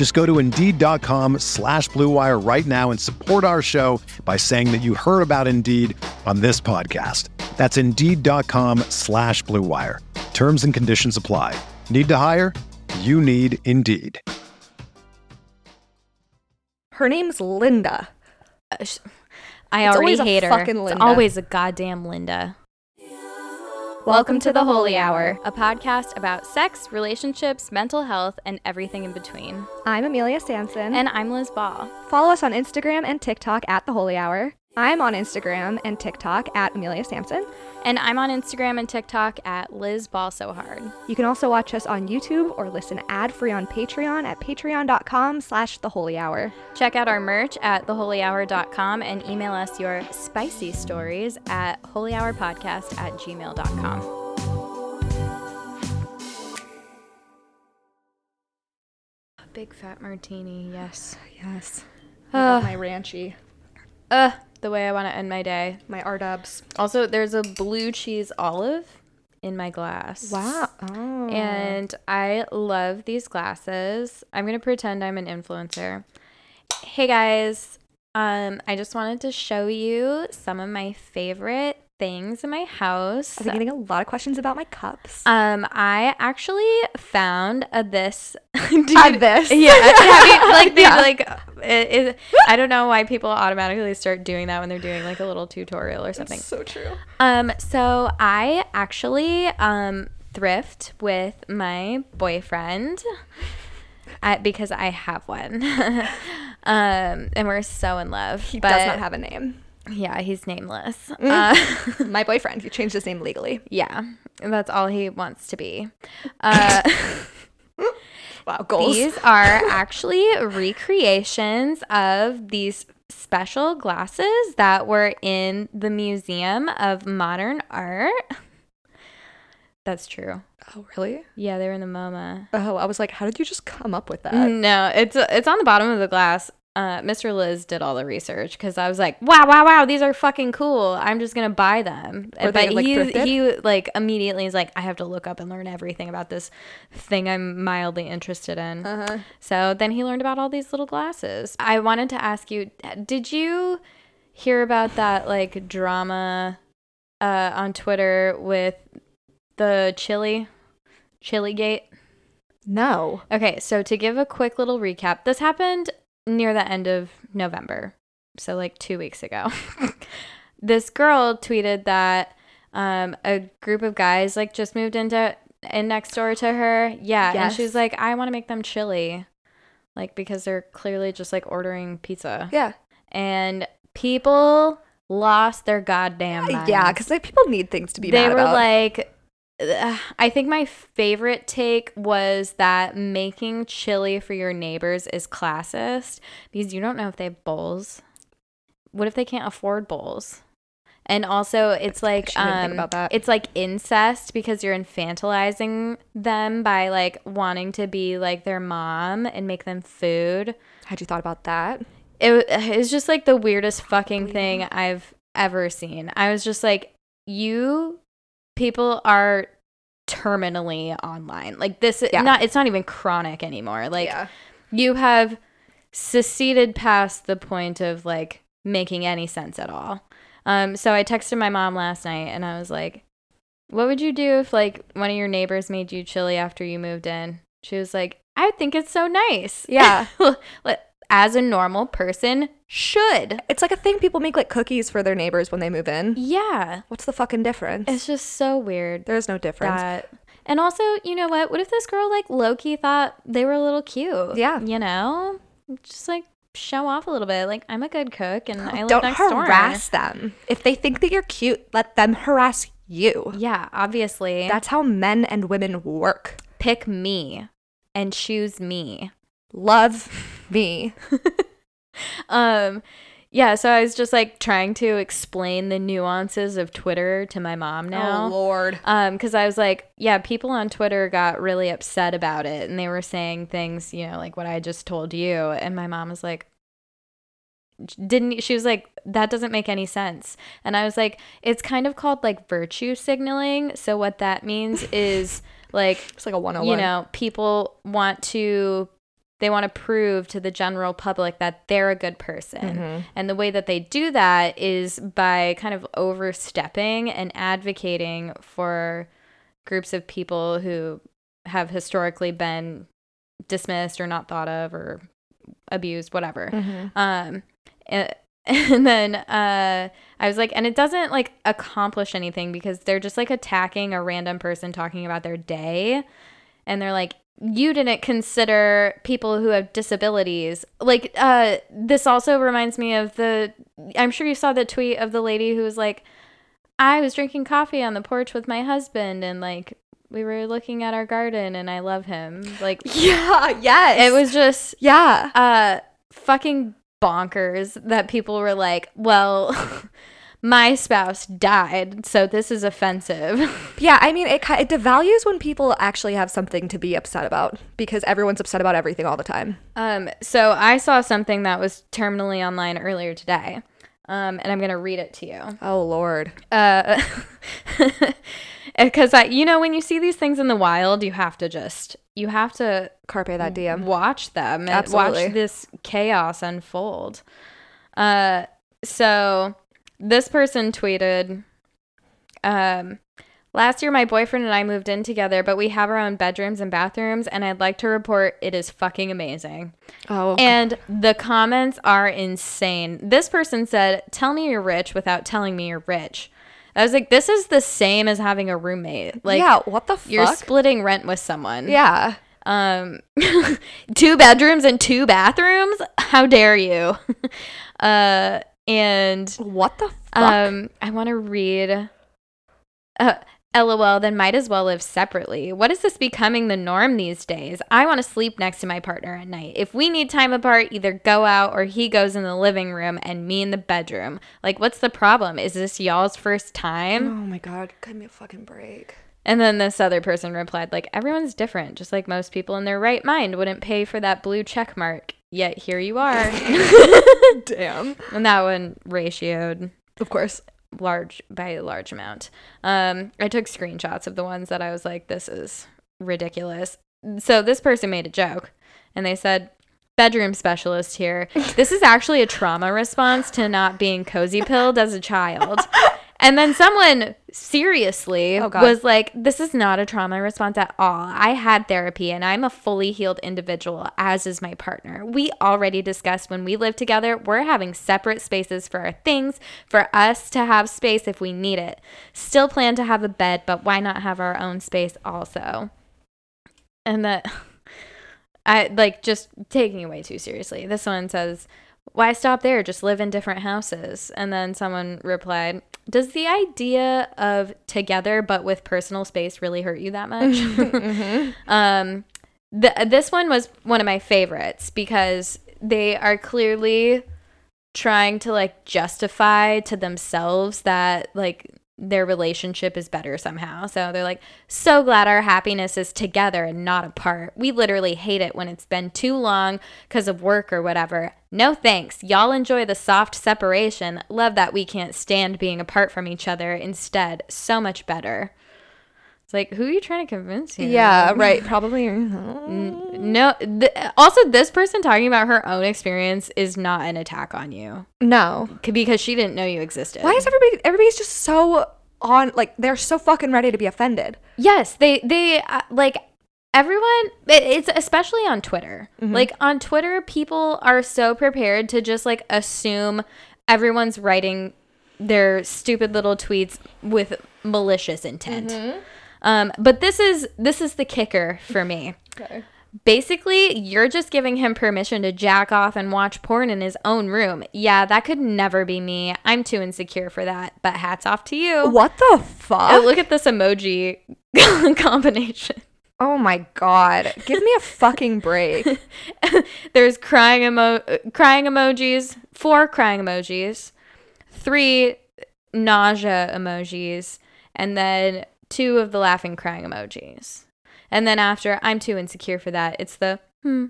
Just go to Indeed.com slash BlueWire right now and support our show by saying that you heard about Indeed on this podcast. That's Indeed.com slash BlueWire. Terms and conditions apply. Need to hire? You need Indeed. Her name's Linda. Uh, I It's already hate her. fucking It's always a goddamn Linda. Welcome to the Holy Hour, a podcast about sex, relationships, mental health, and everything in between. I'm Amelia Sampson. And I'm Liz Ball. follow us on Instagram and TikTok at The Holy Hour. I'm on Instagram and TikTok at Amelia Sampson. And I'm on Instagram and TikTok at Liz Ball So Hard. You can also watch us on YouTube or listen ad-free on Patreon at patreon.com slash The Holy Hour. Check out our merch at theholyhour.com and email us your spicy stories at holyhourpodcast at gmail.com. Big fat martini, yes. Yes. Ugh. my ranchy. Uh, the way I want to end my day. My R-dubs. Also, there's a blue cheese olive in my glass. Wow. Oh. And I love these glasses. I'm going to pretend I'm an influencer. Hey guys, um I just wanted to show you some of my favorite things in my house. I've been getting a lot of questions about my cups. Um, I actually found a this. A this? yeah. you- like, they, Yeah. like, it, it, I don't know why people automatically start doing that when they're doing like a little tutorial or something. so true. Um, so I actually um thrift with my boyfriend. I, because I have one, um, and we're so in love. He but does not have a name. Yeah, he's nameless. Uh, my boyfriend. He changed his name legally. yeah, that's all he wants to be. Uh, Wow. Goals. these are actually recreations of these special glasses that were in the Museum of Modern Art. That's true. oh, really? Yeah, they were in the MoMA. Oh, I was like, how did you just come up with that? No, it's it's on the bottom of the glass. Uh, Mr. Liz did all the research because I was like, wow, wow, wow, these are fucking cool. I'm just gonna buy them. Were they, but like, he thrifted? he like immediately is like, I have to look up and learn everything about this thing I'm mildly interested in. Uh-huh. So then he learned about all these little glasses. I wanted to ask you, did you hear about that like drama uh, on Twitter with the chili, chili gate? No. Okay, so to give a quick little recap, this happened near the end of November. So like 2 weeks ago. this girl tweeted that um a group of guys like just moved into in next door to her. Yeah, and she's Yes. like I want to make them chili. Like because they're clearly just like ordering pizza. Yeah. And people lost their goddamn minds. Yeah, because like, people need things to be they were about. like I think my favorite take was that making chili for your neighbors is classist because you don't know if they have bowls. What if they can't afford bowls? And also, it's like actually didn't think um, it's like incest because you're infantilizing them by like wanting to be like their mom and make them food. Had you thought about that? It it's just like the weirdest fucking thing I've ever seen. I was just like, you people are terminally online. Like this Yeah. not it's not even chronic anymore. Like yeah. you have seceded past the point of like making any sense at all. Um so I texted my mom last night and I was like, "What would you do if like one of your neighbors made you chili after you moved in?" She was like, "I think it's so nice." Yeah. As a normal person should. It's like a thing people make like cookies for their neighbors when they move in. Yeah. What's the fucking difference? It's just so weird. There's no difference. that and also you know what what if this girl like loki thought they were a little cute Yeah. you know just like show off a little bit like i'm a good cook and i live Don't next harass them. If they think that you're cute, let them harass you. yeah obviously That's how men and women work. pick me and choose me Love me. um yeah so i was just like trying to explain the nuances of twitter to my mom now Oh Lord. Um, because I was like, yeah, people on Twitter got really upset about it, and they were saying things, you know, like what I just told you, and my mom was like, didn't she was like that doesn't make any sense and i was like it's kind of called like virtue signaling so what that means is like It's like a 101. you know people want to they want to prove to the general public that they're a good person Mhm. and the way that they do that is by kind of overstepping and advocating for groups of people who have historically been dismissed or not thought of or abused whatever Mhm. um and, and then uh i was like and it doesn't like accomplish anything because they're just like attacking a random person talking about their day and they're like you didn't consider people who have disabilities like uh this also reminds me of the i'm sure you saw the tweet of the lady who was like i was drinking coffee on the porch with my husband and like we were looking at our garden and i love him like Yeah, yes. it was just yeah. uh fucking bonkers that people were like, well, my spouse died, so this is offensive. Yeah, I mean, it, it devalues when people actually have something to be upset about because everyone's upset about everything all the time. um, so I saw something that was terminally online earlier today. Um, and I'm gonna read it to you. Oh, Lord. Uh, because I, you know, when you see these things in the wild, you have to just, you have to Carpe that diem. watch them and Absolutely. watch this chaos unfold. Uh, so this person tweeted, um, last year my boyfriend and I moved in together, but we have our own bedrooms and bathrooms, and I'd like to report it is fucking amazing. Oh, And the comments are insane. This person said, "Tell me you're rich without telling me you're rich." I was like, "This is the same as having a roommate. Like, yeah, what the fuck? you're splitting rent with someone." yeah. Um, two bedrooms and two bathrooms? How dare you? uh, and What the fuck? um, I want to read. Uh, LOL, then might as well live separately. What is this becoming the norm these days? I want to sleep next to my partner at night. If we need time apart, either go out or he goes in the living room and me in the bedroom. Like, what's the problem? Is this y'all's first time? oh my god, give me a fucking break. And then this other person replied, like, everyone's different, just like most people in their right mind wouldn't pay for that blue check mark. Yet here you are. Damn. and that one ratioed Of course. large by a large amount. Um, I took screenshots of the ones that I was like, this is ridiculous. So this person made a joke and they said, bedroom specialist here. This is actually a trauma response to not being cozy pilled as a child. And then someone seriously Oh, was like, This is not a trauma response at all. I had therapy and I'm a fully healed individual, as is my partner. We already discussed when we live together, we're having separate spaces for our things, for us to have space if we need it. Still plan to have a bed, but why not have our own space also? And that. I like just taking it way too seriously. This one says, Why stop there? Just live in different houses. And then someone replied, Does the idea of together but with personal space really hurt you that much? um, th- this one was one of my favorites because they are clearly trying to like justify to themselves that like their relationship is better somehow. So they're like, so glad our happiness is together and not apart. We literally hate it when it's been too long because of work or whatever. No thanks. Y'all enjoy the soft separation. Love that we can't stand being apart from each other. Instead, so much better. It's like, who are you trying to convince here? Yeah, right. Probably. No. Th- also, this person talking about her own experience is not an attack on you No. c- because she didn't know you existed. Why is everybody? Everybody's just so on. Like they're so fucking ready to be offended. Yes, they they uh, like everyone it's especially on twitter. Mm-hmm. Like on twitter people are so prepared to just like assume everyone's writing their stupid little tweets with malicious intent. Mm-hmm. Um, but this is this is the kicker for me. Okay. basically you're just giving him permission to jack off and watch porn in his own room. Yeah that could never be me. I'm too insecure for that but hats off to you. What the uh, fuck? Oh, look at this emoji combination oh my god. Give me a fucking break. There's crying emo- crying emojis, four crying emojis, three nausea emojis, and then two of the laughing crying emojis. And then after, I'm too insecure for that. It's the hmm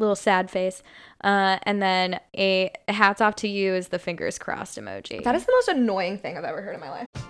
little sad face. Uh, and then a hats off to you is the fingers crossed emoji. That is the most annoying thing I've ever heard in my life.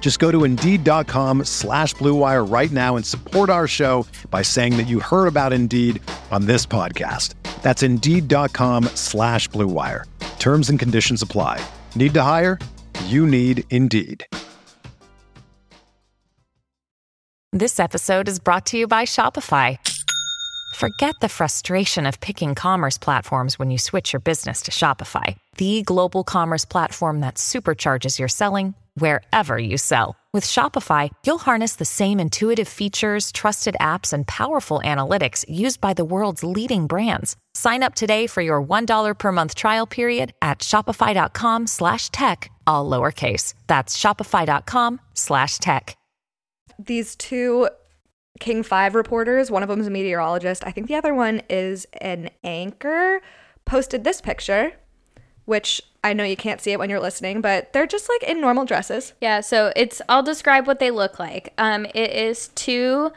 Just go to Indeed.com slash Blue Wire right now and support our show by saying that you heard about Indeed on this podcast. That's Indeed.com slash Blue Wire. Terms and conditions apply. Need to hire? You need Indeed. This episode is brought to you by Shopify. Forget the frustration of picking commerce platforms when you switch your business to Shopify, the global commerce platform that supercharges your selling wherever you sell. With Shopify, you'll harness the same intuitive features, trusted apps, and powerful analytics used by the world's leading brands. Sign up today for your $1 per month trial period at shopify.com slash tech, all lowercase. That's shopify.com slash tech. These two King 5 reporters, one of them is a meteorologist, I think the other one is an anchor, posted this picture, which I know you can't see it when you're listening, but they're just like in normal dresses. Yeah, so it's I'll describe what they look like. Um it is two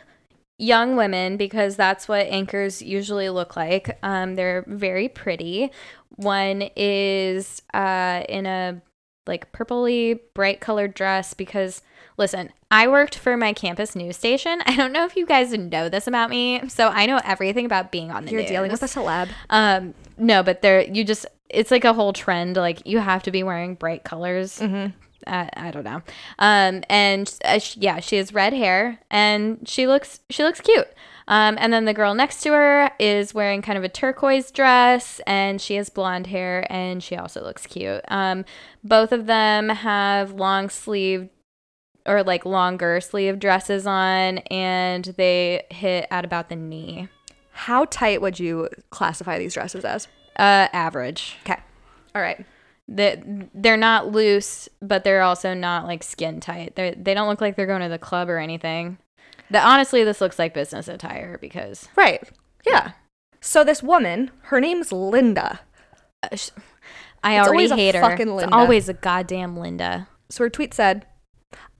young women because that's what anchors usually look like. Um they're very pretty. One is uh in a like purpley bright colored dress because listen, I worked for my campus news station. I don't know if you guys know this about me, so I know everything about being on the You're news. dealing with a celeb. Um, no, but there you just it's like a whole trend. Like you have to be wearing bright colors. Mm-hmm. I, I don't know. Um, and uh, sh- yeah, she has red hair and she looks she looks cute. Um, and then the girl next to her is wearing kind of a turquoise dress and she has blonde hair and she also looks cute. Um, both of them have long sleeve or like longer sleeve dresses on and they hit at about the knee. How tight would you classify these dresses as? Uh, average. Okay. All right. that they're not loose, but they're also not like skin tight. They they don't look like they're going to the club or anything. The honestly, this looks like business attire because Right. Yeah. So this woman, her name's Linda. uh, sh- I It's already always a hate her. fucking It's always a goddamn Linda. So her tweet said,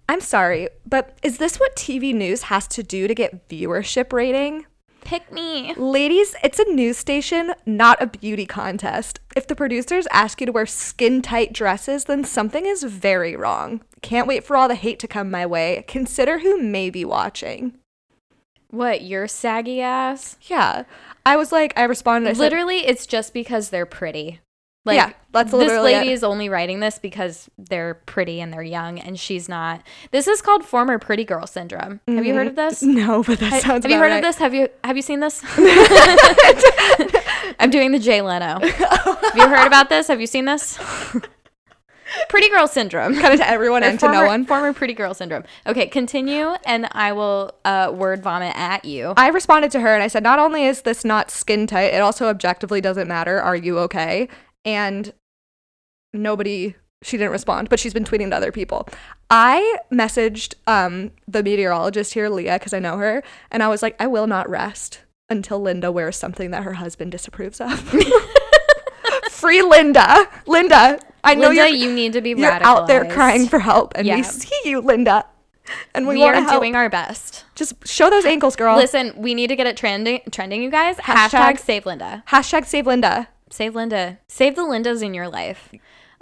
I'm sorry, but is this what TV news has to do to get viewership rating? Pick me. Ladies, it's a news station, not a beauty contest. If the producers ask you to wear skin tight dresses, then something is very wrong. Can't wait for all the hate to come my way. Consider who may be watching. What your saggy ass? Yeah. I was like, I responded. I said, literally, it's just because they're pretty. Like, Yeah, that's this lady it. is only writing this because they're pretty and they're young, and she's not. This is called former pretty girl syndrome. Have you heard of this? no, but that Ha- sounds have you heard right. of this? Have you have you seen this? I'm doing the Jay Leno. have you heard about this? Have you seen this? pretty girl syndrome. Kind of to everyone and to no one. Former pretty girl syndrome. Okay, continue, and I will uh, word vomit at you. I responded to her and I said, not only is this not skin tight, it also objectively doesn't matter. Are you okay? And nobody she didn't respond, but she's been tweeting to other people. I messaged um, the meteorologist here, Leah, because I know her, and I was like, I will not rest until Linda wears something that her husband disapproves of. Free Linda, Linda. I know Linda, you're, you need to be you're out there crying for help, and Yeah. we see you, Linda, and we, We, are help. doing our best. Just show those ankles, girl. Listen, we need to get it trending, trending, you guys. Hashtag- Hashtag, save Linda. Hashtag save Linda. Save Linda. Save the Lindas in your life.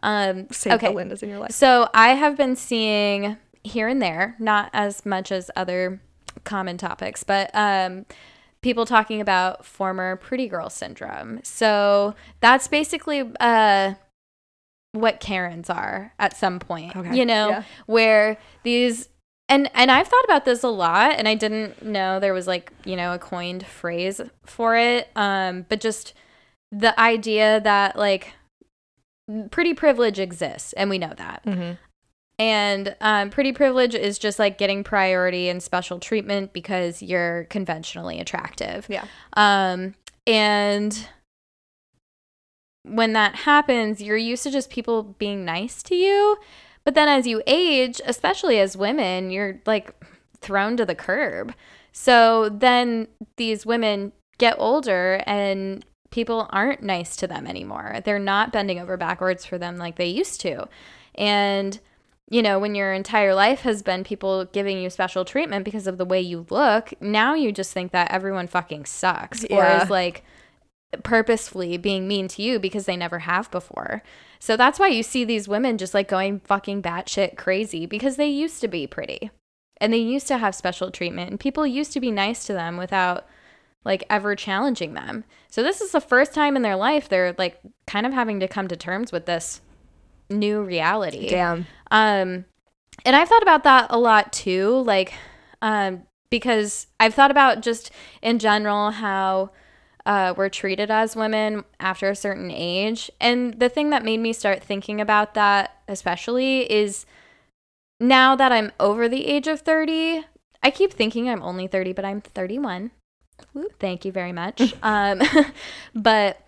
Um, Save okay. the Lindas in your life. So I have been seeing here and there, not as much as other common topics, but um, people talking about former pretty girl syndrome. So that's basically uh, what Karens are at some point. Okay, You know, yeah. where these and and I've thought about this a lot, and I didn't know there was like you know a coined phrase for it. Um, but just the idea that like pretty privilege exists, and we know that. Mm-hmm. And um, pretty privilege is just like getting priority and special treatment because you're conventionally attractive. Yeah. Um, and when that happens, you're used to just people being nice to you. But then as you age, especially as women, you're like thrown to the curb. So then these women get older and people aren't nice to them anymore. They're not bending over backwards for them like they used to. And you know, when your entire life has been people giving you special treatment because of the way you look, now you just think that everyone fucking sucks or is like purposefully being mean to you because they never have before. So that's why you see these women just like going fucking batshit crazy because they used to be pretty and they used to have special treatment and people used to be nice to them without like ever challenging them. So this is the first time in their life they're like kind of having to come to terms with this new reality. Damn. Um, and I've thought about that a lot too, like, um, because I've thought about just in general how uh, we're treated as women after a certain age. And the thing that made me start thinking about that, especially, is now that I'm over the age of 30, I keep thinking I'm only 30, but I'm 31. Thank you very much. um, but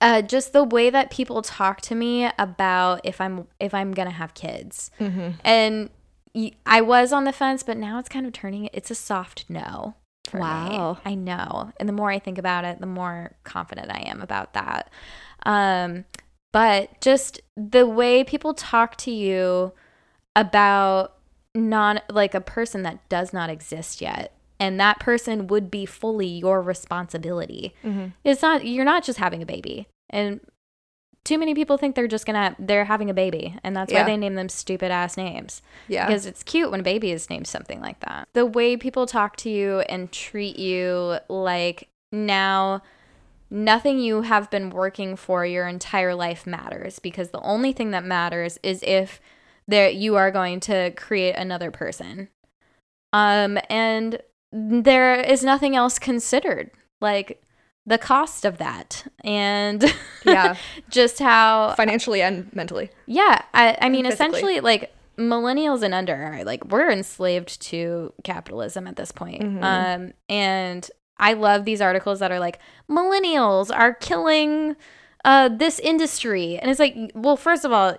uh, just the way that people talk to me about if I'm if I'm gonna have kids, Mm-hmm. and I was on the fence, but now it's kind of turning. It's a soft no. For Wow. me. I know, and the more I think about it, the more confident I am about that. Um, but just the way people talk to you about non like a person that does not exist yet and that person would be fully your responsibility Mm-hmm. it's not you're not just having a baby and too many people think they're just gonna they're having a baby and that's Yeah. why they name them stupid ass names Yeah. because it's cute when a baby is named something like that the way people talk to you and treat you like now nothing you have been working for your entire life matters because the only thing that matters is if there you are going to create another person um and there is nothing else considered like the cost of that and Yeah. just how Financially and mentally. yeah i, I mean essentially like millennials and under are like we're enslaved to capitalism at this point Mhm. um and i love these articles that are like millennials are killing uh this industry and it's like well first of all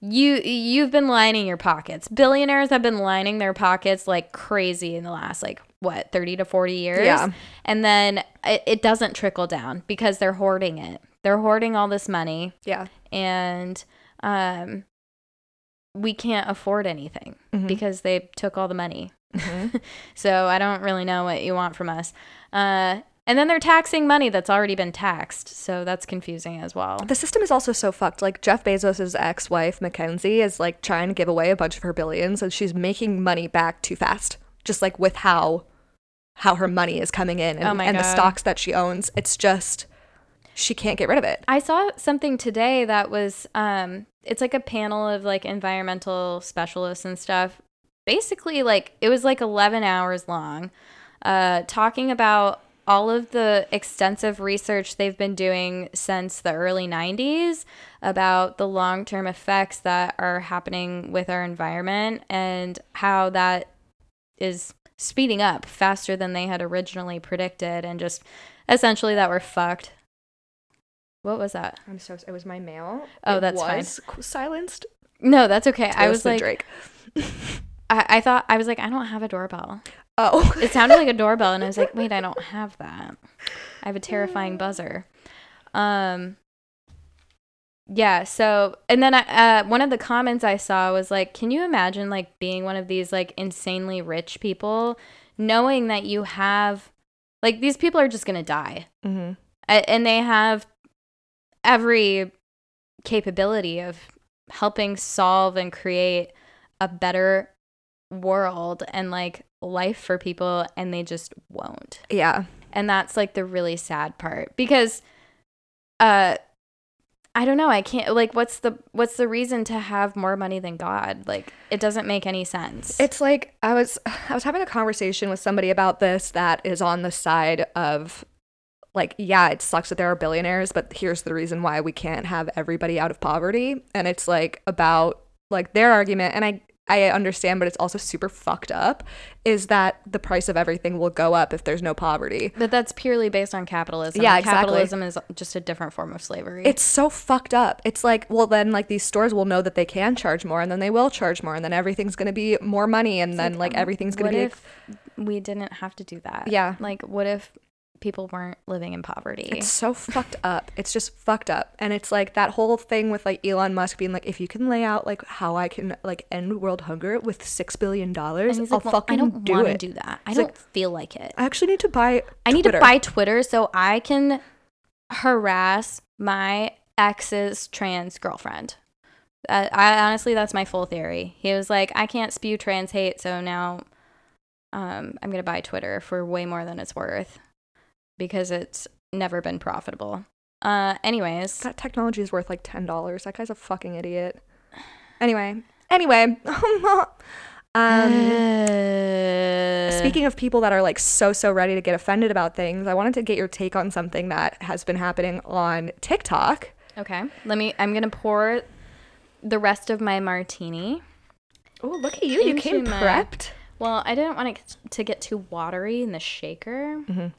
you you've been lining your pockets billionaires have been lining their pockets like crazy in the last like what 30 to 40 years Yeah. and then it, it doesn't trickle down because they're hoarding it they're hoarding all this money Yeah. and um we can't afford anything Mhm. because they took all the money Mhm. so i don't really know what you want from us uh and then they're taxing money that's already been taxed so that's confusing as well The system is also so fucked. Like Jeff Bezos' ex-wife Mackenzie is like trying to give away a bunch of her billions, and she's making money back too fast. Just like with how how her money is coming in and, Oh and the stocks that she owns, it's just she can't get rid of it. I saw something today that was um it's like a panel of like environmental specialists and stuff. Basically like it was like 11 hours long uh talking about all of the extensive research they've been doing since the early 90s about the long-term effects that are happening with our environment and how that is speeding up faster than they had originally predicted and just essentially that we're fucked What was that? I'm so. It was my mail. Oh, It that's fine. was qu- silenced. No, that's okay. I was like, Drake. I, I thought I was like, I don't have a doorbell. Oh, It sounded like a doorbell, and I was like, wait, I don't have that. I have a terrifying buzzer. Um. Yeah. So, and then I, uh, one of the comments I saw was like, can you imagine like being one of these like insanely rich people, knowing that you have, like, these people are just gonna die, hmm A- and they have every capability of helping solve and create a better world and like life for people and they just won't yeah. and that's like the really sad part because uh i don't know i can't like what's the what's the reason to have more money than god? Like it doesn't make any sense. It's like I was I was having a conversation with somebody about this that is on the side of like yeah, it sucks that there are billionaires, but here's the reason why we can't have everybody out of poverty. And it's like about like their argument. And I I understand, but it's also super fucked up is that the price of everything will go up if there's no poverty. but that's purely based on capitalism Yeah, exactly. capitalism is just a different form of slavery It's so fucked up. It's like, well, then like these stores will know that they can charge more, and then they will charge more, and then everything's gonna be more money, and then like, um, everything's gonna what be. if we didn't have to do that Yeah. like what if people weren't living in poverty It's so fucked up. It's just fucked up. And it's like that whole thing with like Elon Musk being like, if you can lay out like how I can like end world hunger with six billion dollars, I'll like, well, fucking I don't do want to it. do that. I don't like, feel like it. I actually need to buy. I need to Twitter." buy Twitter so I can harass my ex's trans girlfriend. Uh, I honestly, that's my full theory. He was like, I can't spew trans hate, so now um, I'm gonna buy Twitter for way more than it's worth because it's never been profitable. Uh, anyways, That technology is worth like ten dollars. That guy's a fucking idiot. Anyway, anyway. um. Speaking of people that are like so so ready to get offended about things, I wanted to get your take on something that has been happening on TikTok. okay, let me. I'm gonna pour the rest of my martini. Oh, look at you! You came my- prepped. Well, I didn't want it to get too watery in the shaker. Mhm.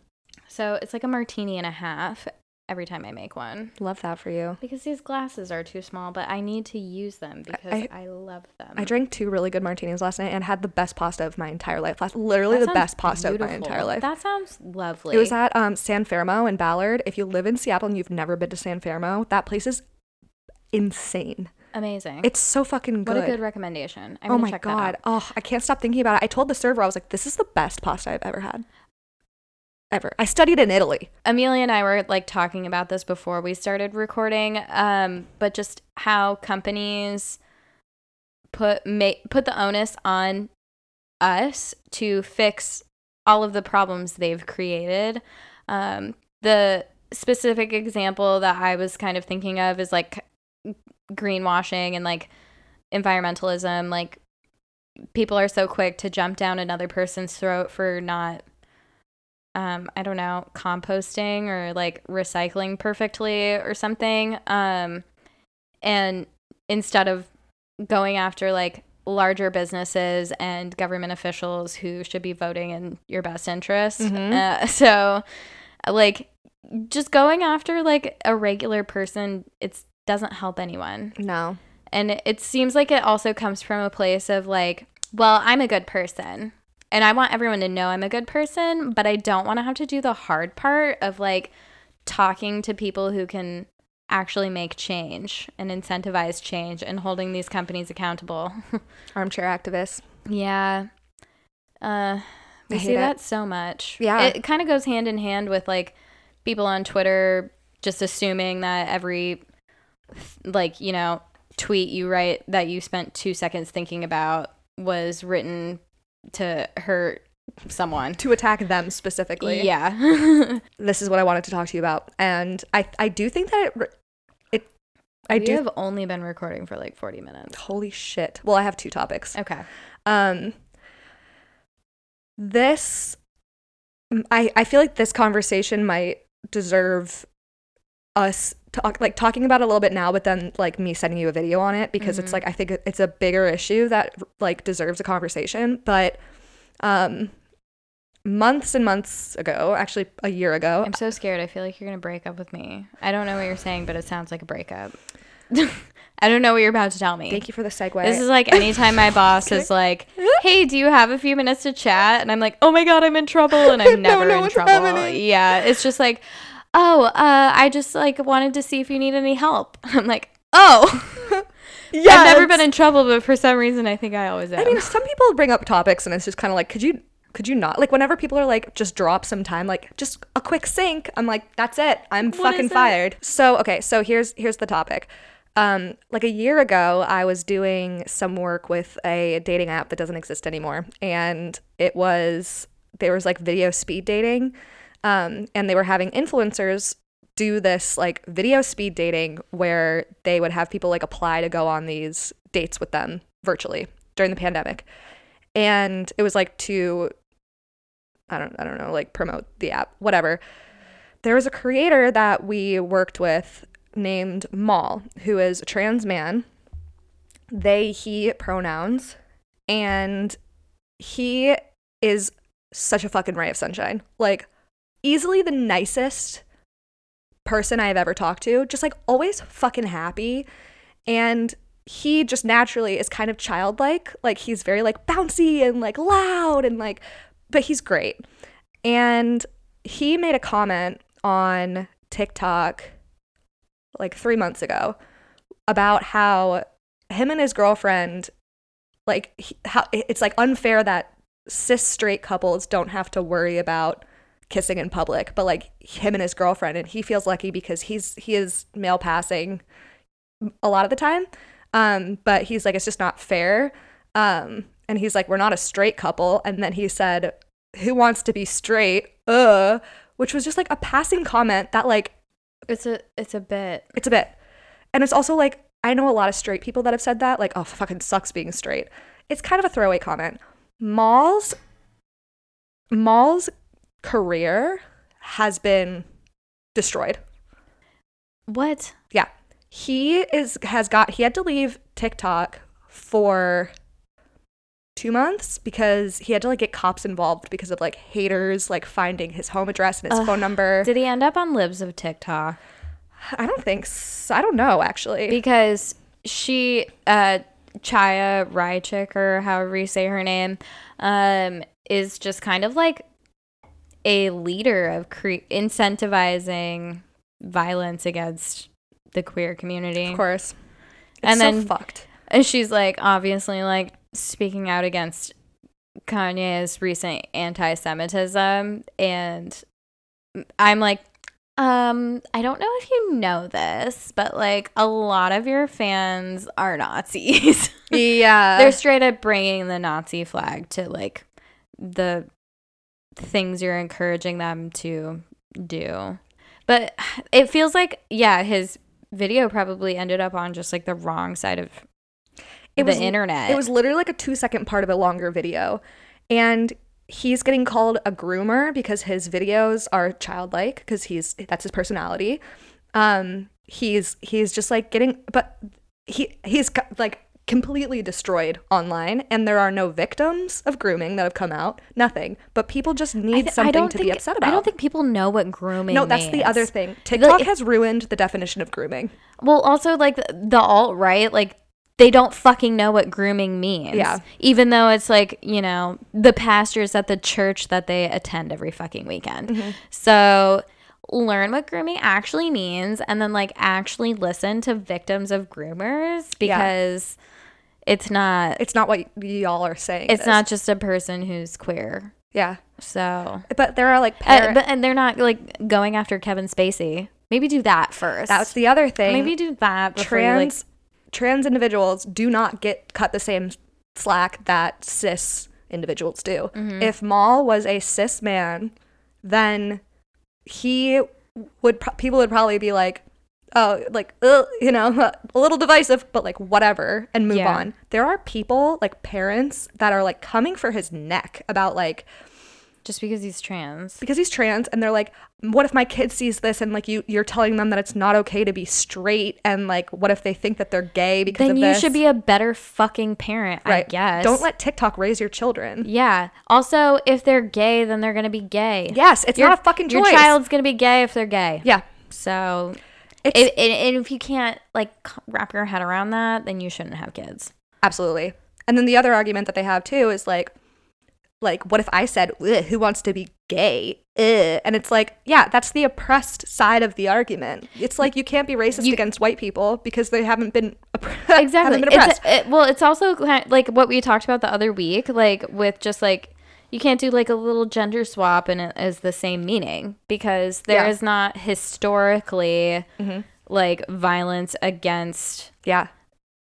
So it's like a martini and a half every time I make one. Love that for you. Because these glasses are too small, but I need to use them because I, I- love them. I drank two really good martinis last night and had the best pasta of my entire life. Last, literally That the best pasta of my entire life. That sounds lovely. It was at um, San Fermo in Ballard. If you live in Seattle and you've never been to San Fermo, that place is insane. amazing. It's so fucking good. what a good recommendation. I'm oh my check god! That out. Oh, I can't stop thinking about it. I told the server I was like, "This is the best pasta I've ever had." Ever. I studied in Italy. Amelia and I were like talking about this before we started recording, um, but just how companies put put the onus on us to fix all of the problems they've created. Um, the specific example that I was kind of thinking of is like greenwashing and like environmentalism. Like people are so quick to jump down another person's throat for not um i don't know composting or like recycling perfectly or something um and instead of going after like larger businesses and government officials who should be voting in your best interest Mhm. uh, so like just going after like a regular person it doesn't help anyone No. and it- it seems like it also comes from a place of like, well, I'm a good person. And I want everyone to know I'm a good person, but I don't want to have to do the hard part of like talking to people who can actually make change and incentivize change and holding these companies accountable. Armchair activists. yeah. Uh we I see it. that so much. Yeah. It kind of goes hand in hand with like people on Twitter just assuming that every like, you know, tweet you write that you spent 2 seconds thinking about was written to hurt someone. To attack them specifically. Yeah. This is what I wanted to talk to you about. And I I do think that it it I we do have only been recording for like 40 minutes. holy shit. Well, I have two topics. Okay. Um this I I feel like this conversation might deserve us talk like talking about it a little bit now but then like me sending you a video on it because it's Mhm. like I think it's a bigger issue that like deserves a conversation but um months and months ago, actually a year ago. I'm so scared. I feel like you're gonna break up with me. I don't know what you're saying, but it sounds like a breakup. I don't know what you're about to tell me. Thank you for the segue. This is like anytime my boss is like, "Hey, do you have a few minutes to chat?" and I'm like, "Oh my god, I'm in trouble," and I'm never in trouble. happening. Yeah, it's just like, "Oh, uh, I just like wanted to see if you need any help." I'm like, "Oh, yeah, I've never been in trouble, but for some reason, I think I always am." I mean, some people bring up topics and it's just kind of like, could you could you not? Like whenever people are like just drop some time like just a quick sync i'm like that's it. I'm fucking it? fired. So okay so here's here's the topic. Um like a year ago i was doing some work with a dating app that doesn't exist anymore. And it was there was like video speed dating um and they were having influencers do this like video speed dating where they would have people like apply to go on these dates with them virtually during the pandemic and it was like to I don't I don't know, like promote the app, whatever. There was a creator that we worked with named Maul, who is a trans man. They he pronouns and he is such a fucking ray of sunshine. Like easily the nicest person I have ever talked to, just like always fucking happy and he just naturally is kind of childlike. Like he's very like bouncy and like loud and like but he's great. And he made a comment on TikTok like 3 months ago about how him and his girlfriend like he, how it's like unfair that cis straight couples don't have to worry about kissing in public, but like him and his girlfriend and he feels lucky because he's he is male passing a lot of the time. Um, but he's like, it's just not fair. Um, and he's like, we're not a straight couple. And then he said, who wants to be straight? Uh, which was just like a passing comment that like, it's a it's a bit. it's a bit. And it's also like, I know a lot of straight people that have said that, like, oh, fucking sucks being straight. It's kind of a throwaway comment. Malls, Maul's career has been destroyed. What? Yeah. He is has got he had to leave TikTok for two months because he had to like get cops involved because of like haters like finding his home address and his Ugh. phone number. Did he end up on Libs of TikTok? I don't think so. I don't know actually. because she uh Chaya Raichik or however you say her name um is just kind of like a leader of cre- incentivizing violence against the queer community. of course. It's And so then- fucked. And she's like obviously like speaking out against Kanye's recent anti-Semitism and I'm like um I don't know if you know this, but like a lot of your fans are Nazis. Yeah. They're straight up bringing the Nazi flag to like the things you're encouraging them to do. But it feels like yeah, his video probably ended up on just like the wrong side of It the was- internet. It was literally like a two second part of a longer video. And he's getting called a groomer because his videos are childlike because he's that's his personality. Um he's he's just like getting but he he's like completely destroyed online and there are no victims of grooming that have come out nothing but people just need th- something to think- be upset about I don't think people know what grooming no that's the other thing tiktok Like- has ruined the definition of grooming Well, also like the, alt right, like they don't fucking know what grooming means. Yeah. Even though it's like, you know, the pastors at the church that they attend every fucking weekend. Mm-hmm. So learn what grooming actually means and then like actually listen to victims of groomers Yeah. It's not it's not what y'all are saying it's it not just a person who's queer. yeah So but there are like uh, but and they're not like going after Kevin Spacey. Maybe do that first. that's the other thing Maybe do that before you, like, trans trans individuals do not get cut the same slack that cis individuals do. Mm-hmm. If Maul was a cis man, then he would pro- people would probably be like, oh, like ugh, you know, a little divisive, but like whatever, and move Yeah. on. There are people like parents that are like coming for his neck about like Just because he's trans. because he's trans and they're like what if my kid sees this and like you you're telling them that it's not okay to be straight and like what if they think that they're gay because Then you this should be a better fucking parent, right I guess. don't let tiktok raise your children Yeah. Also, if they're gay, then they're gonna be gay. yes it's Your- not a fucking choice Your child's gonna be gay if they're gay. yeah So, if, and, and if you can't like wrap your head around that, then you shouldn't have kids. absolutely and then the other argument that they have too is like like what if i said who wants to be gay Ugh. and it's like yeah that's the oppressed side of the argument it's like you can't be racist You- against white people because they haven't been opp- exactly haven't been it's oppressed. it, well it's also like what we talked about the other week like with just like you can't do like a little gender swap and it is the same meaning because there is Yeah. not historically Mhm. like violence against yeah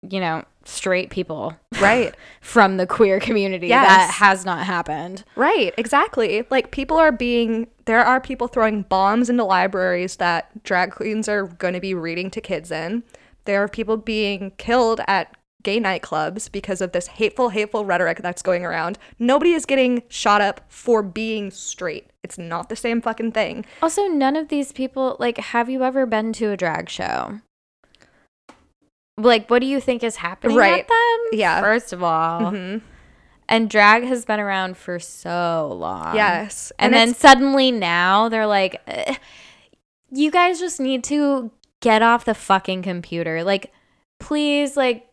you know straight people right from the queer community that has not happened Right, exactly. Like people are being there are people throwing bombs into libraries that drag queens are going to be reading to kids in. There are people being killed at gay nightclubs because of this hateful hateful rhetoric that's going around. Nobody is getting shot up for being straight. It's not the same fucking thing. also none of these people like have you ever been to a drag show like what do you think is happening Right. at them Yeah. first of all Mhm. And drag has been around for so long. Yes. And, And then suddenly now they're like, "Eh, you guys just need to get off the fucking computer. Like, please, like,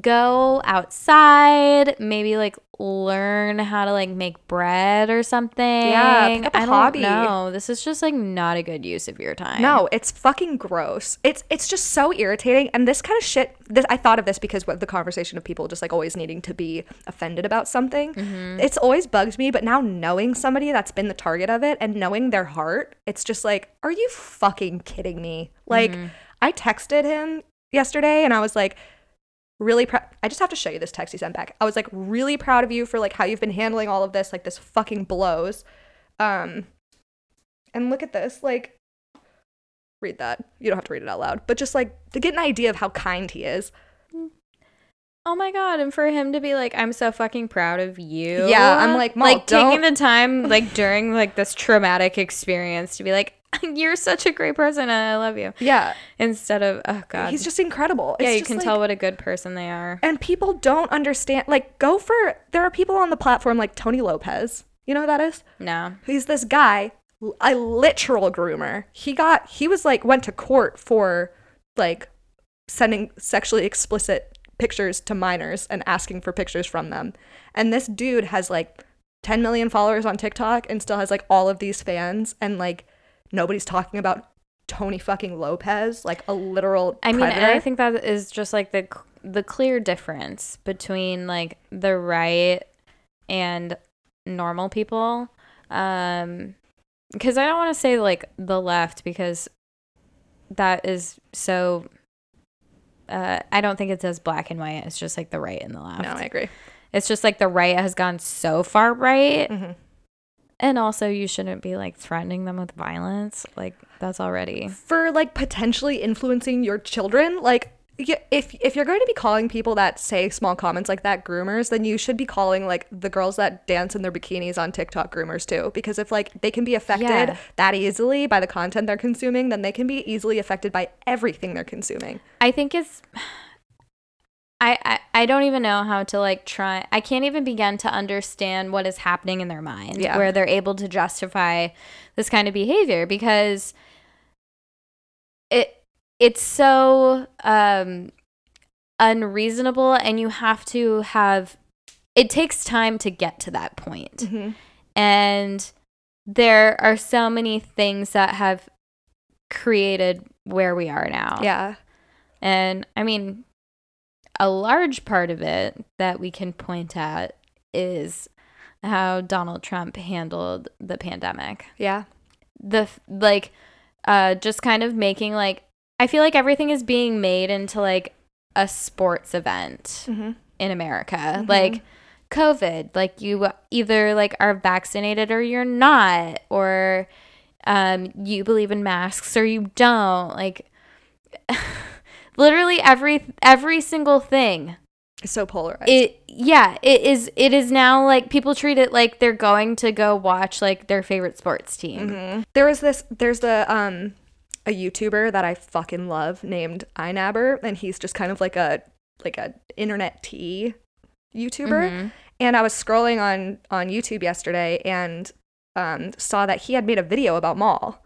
go outside, maybe like learn how to like make bread or something. Yeah, pick up a I hobby. know. This is just like not a good use of your time. No, it's fucking gross. It's it's just so irritating. And this kind of shit. This I thought of this because of the conversation of people just like always needing to be offended about something. Mm-hmm. It's always bugged me. But now knowing somebody that's been the target of it and knowing their heart, it's just like, are you fucking kidding me? Like, mm-hmm. I texted him yesterday and I was like. Really proud. I just have to show you this text he sent back. I was like really proud of you for like how you've been handling all of this. Like this fucking blows. Um, and look at this. Like read that. You don't have to read it out loud, but just like to get an idea of how kind he is. Oh my god! And for him to be like, "I'm so fucking proud of you." Yeah, I'm like, like taking don't- the time, like during like this traumatic experience, to be like, "You're such a great person, and I love you," Yeah, instead of, "Oh god." he's just incredible. yeah, It's you can like- tell what a good person they are. And people don't understand. Like, go for. There are people on the platform like Tony Lopez. You know who that is? No, He's this guy, a literal groomer. He got. He was like went to court for like sending sexually explicit pictures to minors and asking for pictures from them. And this dude has like 10 million followers on TikTok and still has like all of these fans and like nobody's talking about Tony fucking Lopez, like a literal I mean, and predator. I think that is just like the the clear difference between like the right and normal people. Um, because I don't want to say like the left because that is so. Uh, I don't think it's as black and white. It's just like the right and the left. no, I agree. It's just like the right has gone so far right, Mhm. And also you shouldn't be like threatening them with violence. Like that's already For like potentially influencing your children, like if if you're going to be calling people that say small comments like that groomers, then you should be calling like the girls that dance in their bikinis on TikTok groomers too. Because if like they can be affected Yeah. that easily by the content they're consuming, then they can be easily affected by everything they're consuming. I think it's I, I I don't even know how to like try I can't even begin to understand what is happening in their mind Yeah. where they're able to justify this kind of behavior because it it's so um unreasonable and you have to have it takes time to get to that point Mm-hmm. and there are so many things that have created where we are now Yeah. and I mean, a large part of it that we can point at is how Donald Trump handled the pandemic. Yeah. The like, uh, just kind of making like, I feel like everything is being made into like a sports event Mm-hmm. in America. Mhm. Like, COVID, like you either like are vaccinated or you're not, or um, you believe in masks or you don't. Like, literally every every single thing It's so polarized. it yeah it is it is now like people treat it like they're going to go watch like their favorite sports team Mm-hmm. There was this. There's the um a YouTuber that I fucking love named iNabber, and he's just kind of like a like a internet tea YouTuber. Mm-hmm. And I was scrolling on on YouTube yesterday and um saw that he had made a video about Maul,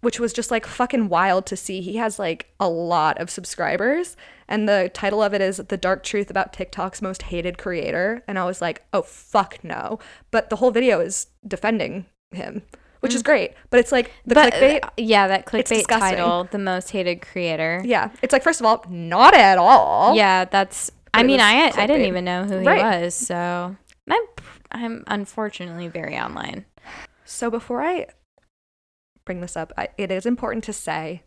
which was just like fucking wild to see. He has like a lot of subscribers, and the title of it is "The Dark Truth About TikTok's Most Hated Creator." And I was like, oh fuck no! But the whole video is defending him, which is great. But it's like the Mm. but clickbait. uh, yeah that clickbait title the most hated creator yeah, it's like first of all, not at all. yeah that's i mean i i didn't even know who he Right. was so i'm i'm unfortunately very online So before I bring this up, I, it is important to say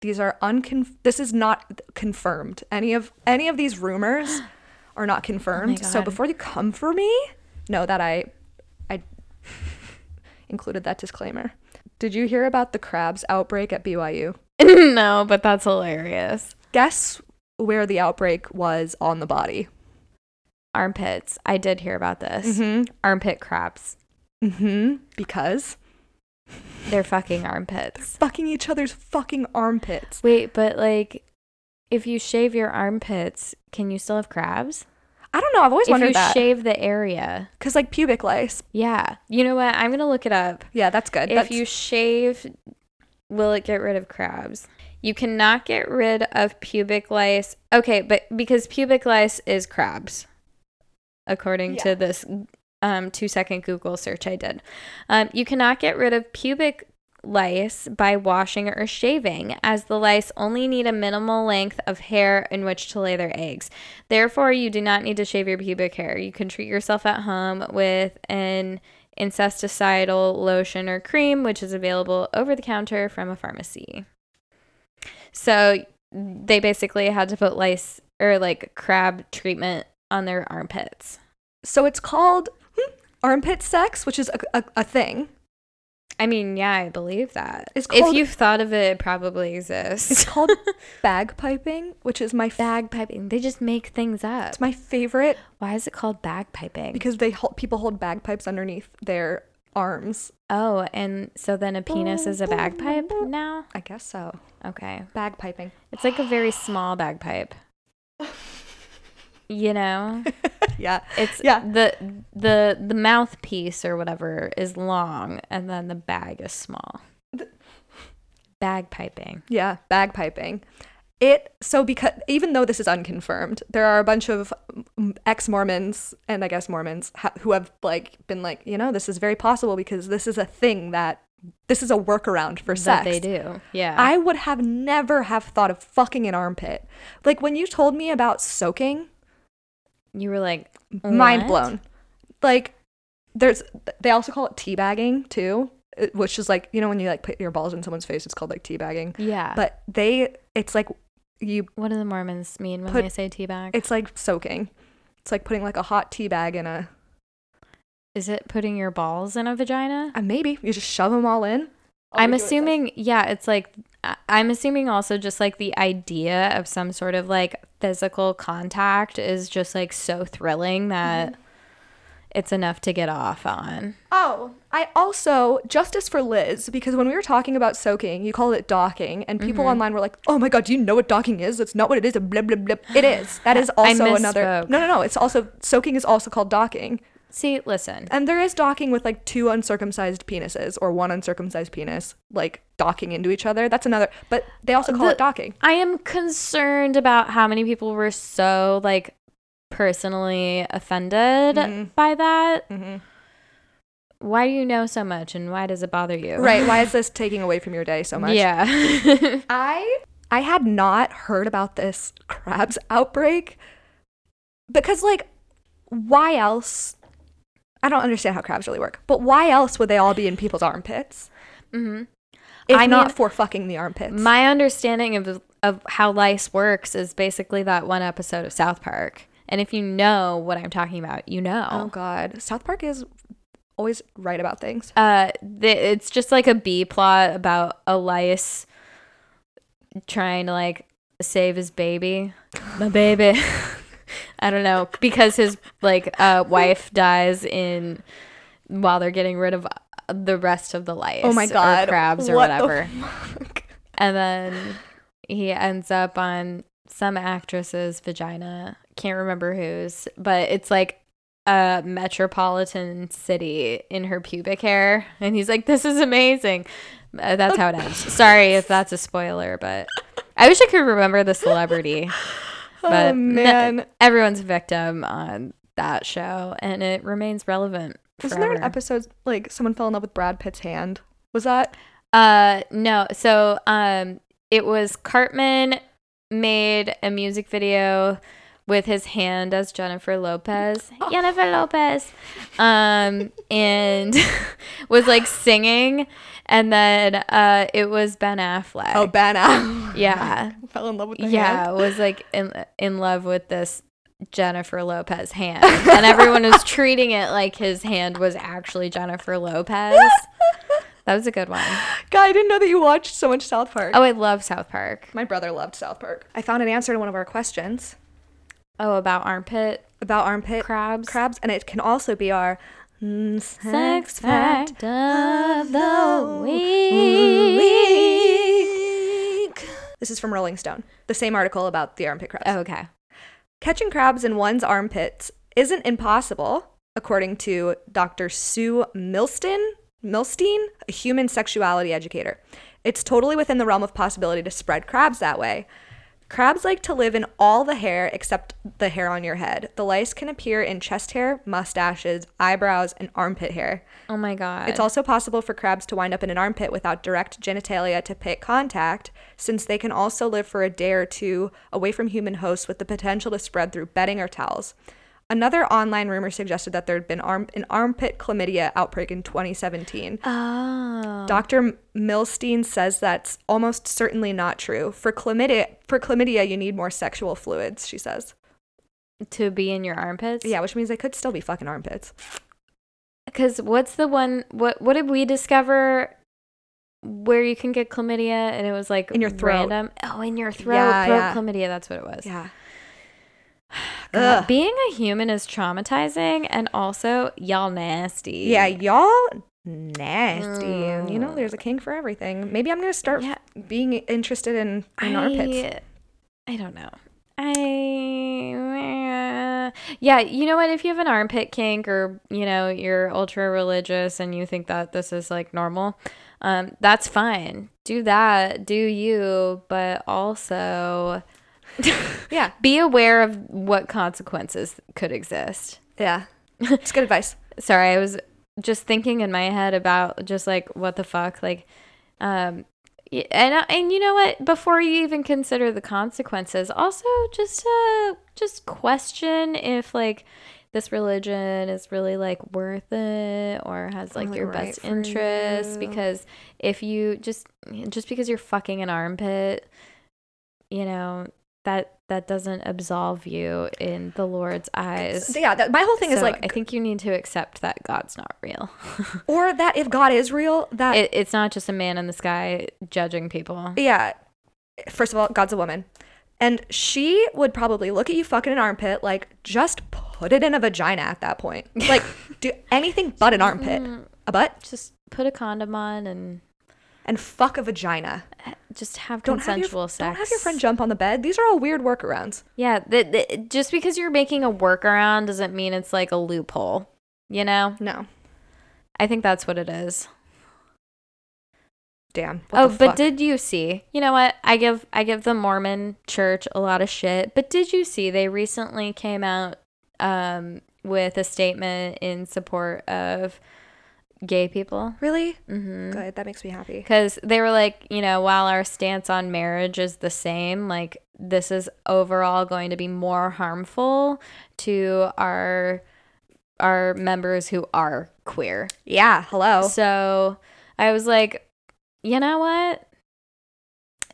these are uncon. This is not confirmed. Any of any of these rumors are not confirmed. so before you come for me, know that I I included that disclaimer. Did you hear about the crabs outbreak at BYU? no but that's hilarious Guess where the outbreak was on the body. armpits i did hear about this Mm-hmm. armpit crabs Mm-hmm. Because they're fucking armpits fucking each other's fucking armpits. Wait, but like, if you shave your armpits, can you still have crabs? I don't know. I've always If wondered you that. shave the area, Because like pubic lice. yeah. You know what? I'm gonna look it up. Yeah, that's good. If That's- you shave, will it get rid of crabs? You cannot get rid of pubic lice. Okay, but because pubic lice is crabs, according Yeah. to this um, two second Google search I did, um, you cannot get rid of pubic lice by washing or shaving, as the lice only need a minimal length of hair in which to lay their eggs. Therefore, you do not need to shave your pubic hair. You can treat yourself at home with an incesticidal lotion or cream, which is available over the counter from a pharmacy. So they basically had to put lice or like crab treatment on their armpits. So it's called armpit sex, which is a, a, a thing. I mean, yeah, I believe that. It's if called- you've thought of it, it probably exists. It's called bagpiping, which is my fa- bagpiping. They just make things up. it's my favorite Why is it called bagpiping? because they hold, people hold bagpipes underneath their arms. oh, and so then a penis is a bagpipe now? I guess so. Okay. Bagpiping. It's like a very small bagpipe. You know? yeah. It's Yeah. the the the mouthpiece or whatever is long and then the bag is small. Bagpiping. Yeah, bagpiping. It so because even though this is unconfirmed, there are a bunch of mm, ex Mormons and I guess Mormons ha- who have like been like, you know, this is very possible because this is a thing that this is a workaround for sex. That they do. Yeah. I would have never have thought of fucking an armpit. Like when you told me about soaking, you were like mind "What?" blown. Like there's they also call it teabagging too, uh, which is like, you know when you like put your balls in someone's face, it's called like teabagging. Yeah. But they it's like you what do the Mormons mean when Put- they say teabag? it's like soaking. It's like putting like a hot tea bag in a Is it putting your balls in a vagina? uh, maybe you just shove them all in. I'll I'm read you what it assuming, yeah, it's like I'm assuming also just like the idea of some sort of like physical contact is just like so thrilling that Mm-hmm. it's enough to get off on. Oh, I also justice for Liz because when we were talking about soaking, you called it docking, and people online were like, "Oh my god, do you know what docking is? That's not what it is." Blah blah blah. It is. That is I also another. No, no, no. It's also soaking is also called docking, See, listen, and there is docking with like two uncircumcised penises or one uncircumcised penis like docking into each other. That's another. But they also call The- it docking. I am concerned about how many people were so like personally offended Mhm. by that. hmm Why do you know so much and why does it bother you? Right. Why is this taking away from your day so much? Yeah. I I had not heard about this crabs outbreak because like why else I don't understand how crabs really work, but why else would they all be in people's armpits hmm if I not mean, for fucking the armpits? My understanding of of how lice works is basically that one episode of South Park. And if you know what I'm talking about, you know. oh god, South Park is always right about things. Uh, th- it's just like a B plot about a lice trying to like save his baby, my baby. I don't know because his like uh, wife dies in while they're getting rid of uh, the rest of the lice. Oh my or God. crabs or What whatever. And then he ends up on some actress's vagina. Can't remember whose, but it's like a metropolitan city in her pubic hair. And he's like, This is amazing. Uh, that's how it ends. Sorry if that's a spoiler, but I wish I could remember the celebrity. But oh man. everyone's a victim on that show, and it remains relevant. Wasn't there an episode like someone fell in love with Brad Pitt's hand? Was that? Uh, no. So, um, it was Cartman made a music video with his hand as Jennifer Lopez. Jennifer Lopez. Um, and was like singing, and then uh, it was Ben Affleck. Oh, Ben Affleck. yeah, fell in love with the yeah. hand. Was like in in love with this. Jennifer Lopez hand, and everyone was treating it like his hand was actually Jennifer Lopez. That was a good one. God, I didn't know that you watched so much South Park. Oh, I love South Park. My brother loved South Park. I found an answer to one of our questions Oh, about armpit about armpit crabs. crabs, and it can also be our mm, Sex fact of the week. This is from Rolling Stone, the same article about the armpit crabs. Oh, okay. Catching crabs in one's armpits isn't impossible, according to Dr. Sue Milston, Milstein, a human sexuality educator. It's totally within the realm of possibility to spread crabs that way. Crabs like to live in all the hair except the hair on your head. The lice can appear in chest hair, mustaches, eyebrows, and armpit hair. Oh my god. It's also possible for crabs to wind up in an armpit without direct genitalia to pit contact, since they can also live for a day or two away from human hosts with the potential to spread through bedding or towels. Another online rumor suggested that there had been arm- an armpit chlamydia outbreak in 2017. oh. Dr. Milstein says that's almost certainly not true. For chlamydia, for chlamydia, you need more sexual fluids, she says. to be in your armpits. Yeah, which means they could still be fucking armpits. Because what's the one? What What did we discover? Where you can get chlamydia, and it was like In your throat. Random. Oh, in your throat. Yeah, throat yeah. chlamydia. That's what it was. Yeah. God, being a human is traumatizing, and also y'all nasty. Yeah, y'all nasty. You know, there's a king for everything. Maybe I'm gonna start Yeah. being interested in, in armpits. I don't know. I yeah, you know what? If you have an armpit kink, or you know you're ultra religious and you think that this is like normal, um, that's fine. Do that, do you? But also, Yeah, be aware of what consequences could exist. yeah. It's good advice. Sorry, I was just thinking in my head about just like what the fuck, like, um, and uh, and you know what? Before you even consider the consequences, also just uh just question if like this religion is really like worth it or has like Really your right best interests. you. Because if you just just because you're fucking an armpit, you know that that doesn't absolve you in the Lord's eyes. So yeah, that, my whole thing is like, I think you need to accept that God's not real. or that if God is real, that it, it's not just a man in the sky judging people. yeah. First of all, God's a woman, and she would probably look at you fucking an armpit like just put it in a vagina at that point. Like do anything but an armpit, mm-hmm. a butt, Just put a condom on and and fuck a vagina. Just have Don't have, consensual your, sex. don't have your friend jump on the bed. These are all weird workarounds. Yeah, the, the, just because you're making a workaround doesn't mean it's like a loophole. You know, No, I think that's what it is. damn. Oh, but did you see? You know what? I give I give the Mormon Church a lot of shit, but did you see they recently came out um, with a statement in support of gay people? really Mm-hmm. good? That makes me happy. because they were like, you know, while our stance on marriage is the same, like this is overall going to be more harmful to our our members who are queer. Yeah. Hello. So I was like, you know what?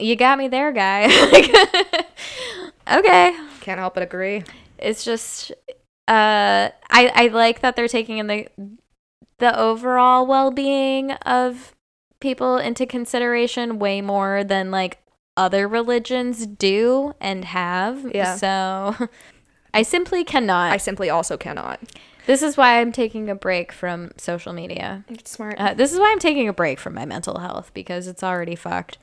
You got me there, guy. Okay. Can't help but agree. It's just uh I I like that they're taking in the the overall well-being of people into consideration way more than like other religions do and have. Yeah. So I simply cannot. I simply also cannot. this is why I'm taking a break from social media. It's smart. Uh, this is why I'm taking a break from my mental health because it's already fucked.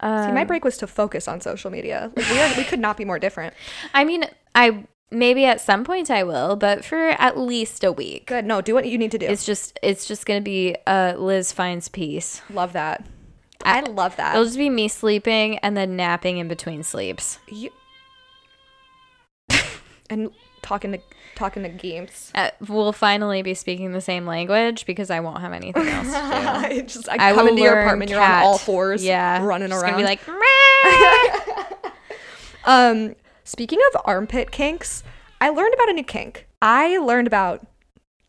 Um, See, my break was to focus on social media. Like we are, we could not be more different. I mean, I maybe at some point I will, but for at least a week. Good. No, do what you need to do. It's just it's just gonna be uh, Liz finds peace. love that. I love that. It'll just be me sleeping and then napping in between sleeps. You- and talking to talking to games. Uh, we'll finally be speaking the same language because I won't have anything else to do. I just I, I come into your apartment, you're on all fours, yeah, running Just around. Gonna be like, um, speaking of armpit kinks, I learned about a new kink. I learned about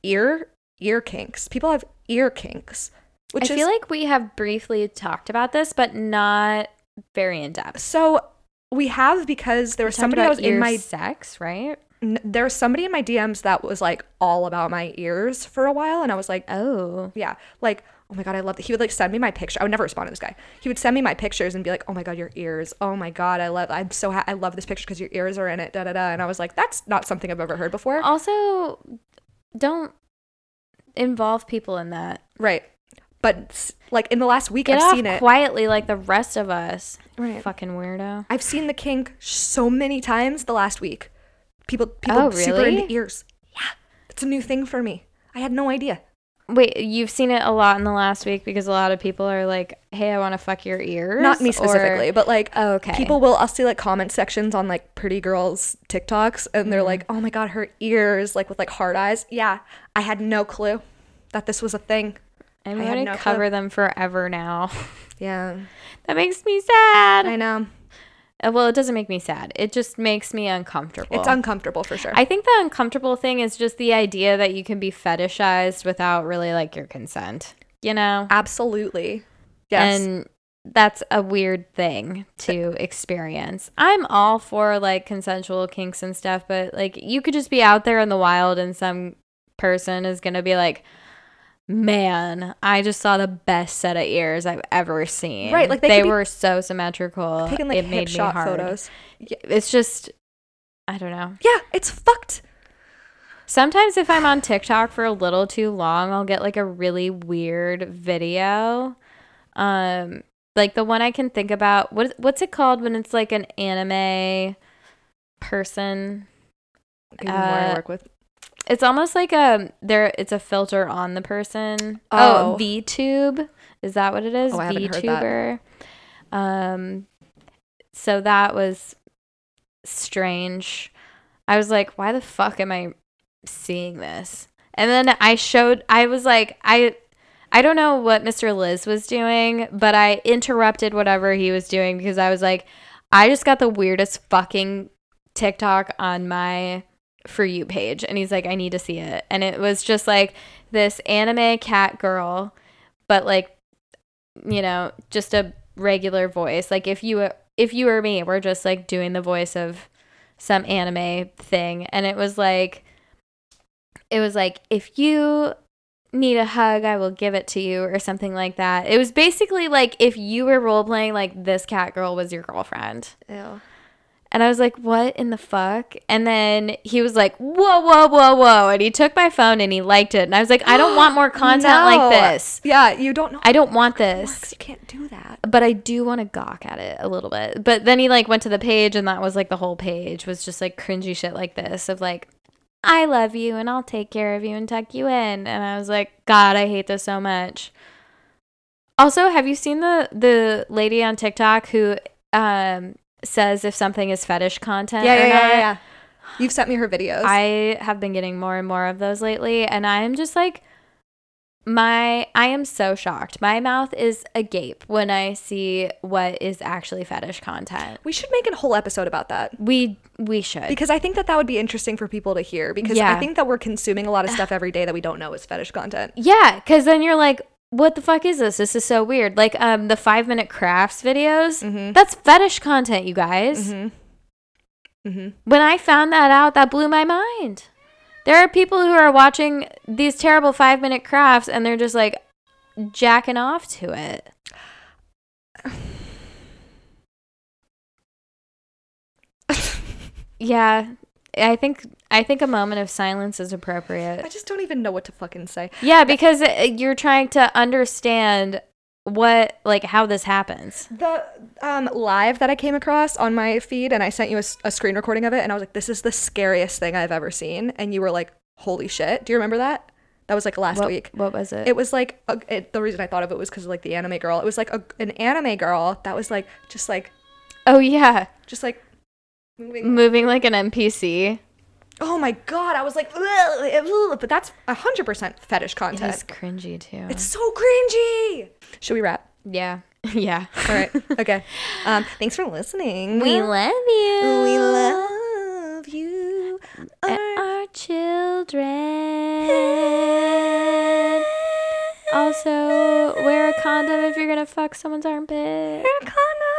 ear ear kinks. People have ear kinks, which I is feel like we have briefly talked about this, but not very in depth. so we have because there was somebody that was in my sex, right? n- there was somebody in my DMs that was like all about my ears for a while, and I was like, Oh, yeah, like oh my god, I love that. He would like send me my picture. I would never respond to this guy. He would send me my pictures and be like, oh my god, your ears. Oh my god, I love. I'm so ha- I love this picture because your ears are in it. Da da da. And I was like, that's not something I've ever heard before. also, don't involve people in that. Right. But like in the last week, Get I've seen it. quietly like the rest of us. Right. Fucking weirdo. I've seen the kink so many times the last week. People, people Oh, super into ears. Yeah, it's a new thing for me. I had no idea. Wait, you've seen it a lot in the last week because a lot of people are like, "Hey, I want to fuck your ears." Not me or- specifically, but like Oh, okay. people will. I'll see like comment sections on like pretty girls TikToks, and they're mm. like, "Oh my god, her ears like with like hard eyes." Yeah, I had no clue that this was a thing. I'm I had going no to clue. cover them forever now. Yeah, that makes me sad. I know. Uh, Well, it doesn't make me sad. It just makes me uncomfortable. It's uncomfortable for sure. I think the uncomfortable thing is just the idea that you can be fetishized without really like your consent. You know? Absolutely. Yes. And that's a weird thing to experience. I'm all for like consensual kinks and stuff, but like you could just be out there in the wild and some person is going to be like, Man, I just saw the best set of ears I've ever seen. Right, like, they they, were so symmetrical. Taking like it made me shot hard. photos. It's just, I don't know. yeah, it's fucked. Sometimes if I'm on TikTok for a little too long, I'll get like a really weird video. Um like the one I can think about what what's it called when it's like an anime person? Me more to Uh, work with. It's almost like a there it's a filter on the person. Oh. Oh, VTube. Is that what it is? Oh, I haven't heard that. Um so that was strange. I was like, why the fuck am I seeing this? And then I showed I was like I I don't know what Mr. Liz was doing, but I interrupted whatever he was doing because I was like I just got the weirdest fucking TikTok on my for you page and he's like I need to see it. And it was just like this anime cat girl but like you know, just a regular voice. Like if you if you or me, we're just like doing the voice of some anime thing and it was like it was like if you need a hug i will give it to you or something like that it was basically like if you were role playing like this cat girl was your girlfriend Ew. And i was like what in the fuck and then he was like whoa whoa whoa whoa and he took my phone and he liked it and i was like i don't want more content No. like this Yeah, you don't know. i don't want this You can't do that. but I do want to gawk at it a little bit. But then he like went to the page and that was like the whole page was just like cringy shit like this of like I love you and I'll take care of you and tuck you in. And I was like, God, I hate this so much. Also, have you seen the the lady on TikTok who um says if something is fetish content Yeah, or yeah, yeah, yeah, yeah. You've sent me her videos. I have been getting more and more of those lately, and I am just like, my I am so shocked. My mouth is agape when I see what is actually fetish content. we should make a whole episode about that. We we should. Because I think that that would be interesting for people to hear. Because I think that we're consuming a lot of stuff every day that we don't know is fetish content. yeah, because then you're like, what the fuck is this? This is so weird. Like um the five minute crafts videos. Mhm. That's fetish content, you guys. Mm-hmm. Mm-hmm. When I found that out, that blew my mind. There are people who are watching these terrible five minute crafts and they're just like jacking off to it. Yeah. I think I think a moment of silence is appropriate. I just don't even know what to fucking say. Yeah, because you're trying to understand what like how this happens. The um, live that I came across on my feed, and I sent you a screen recording of it, and I was like, "This is the scariest thing I've ever seen," and you were like, "Holy shit!" Do you remember that? That was like last What, week. what was it? It was like a, it, the reason I thought of it was because of like the anime girl. It was like a, an anime girl that was like just like oh yeah, just like moving. moving like an NPC. Oh my god! I was like, but that's hundred percent fetish content. is cringy too. It's so cringy. Should we wrap? yeah, yeah. All right. Okay. Um, thanks for listening. We love you. We love you. And our children. Also, wear a condom if you're gonna fuck someone's armpit. Wear a condom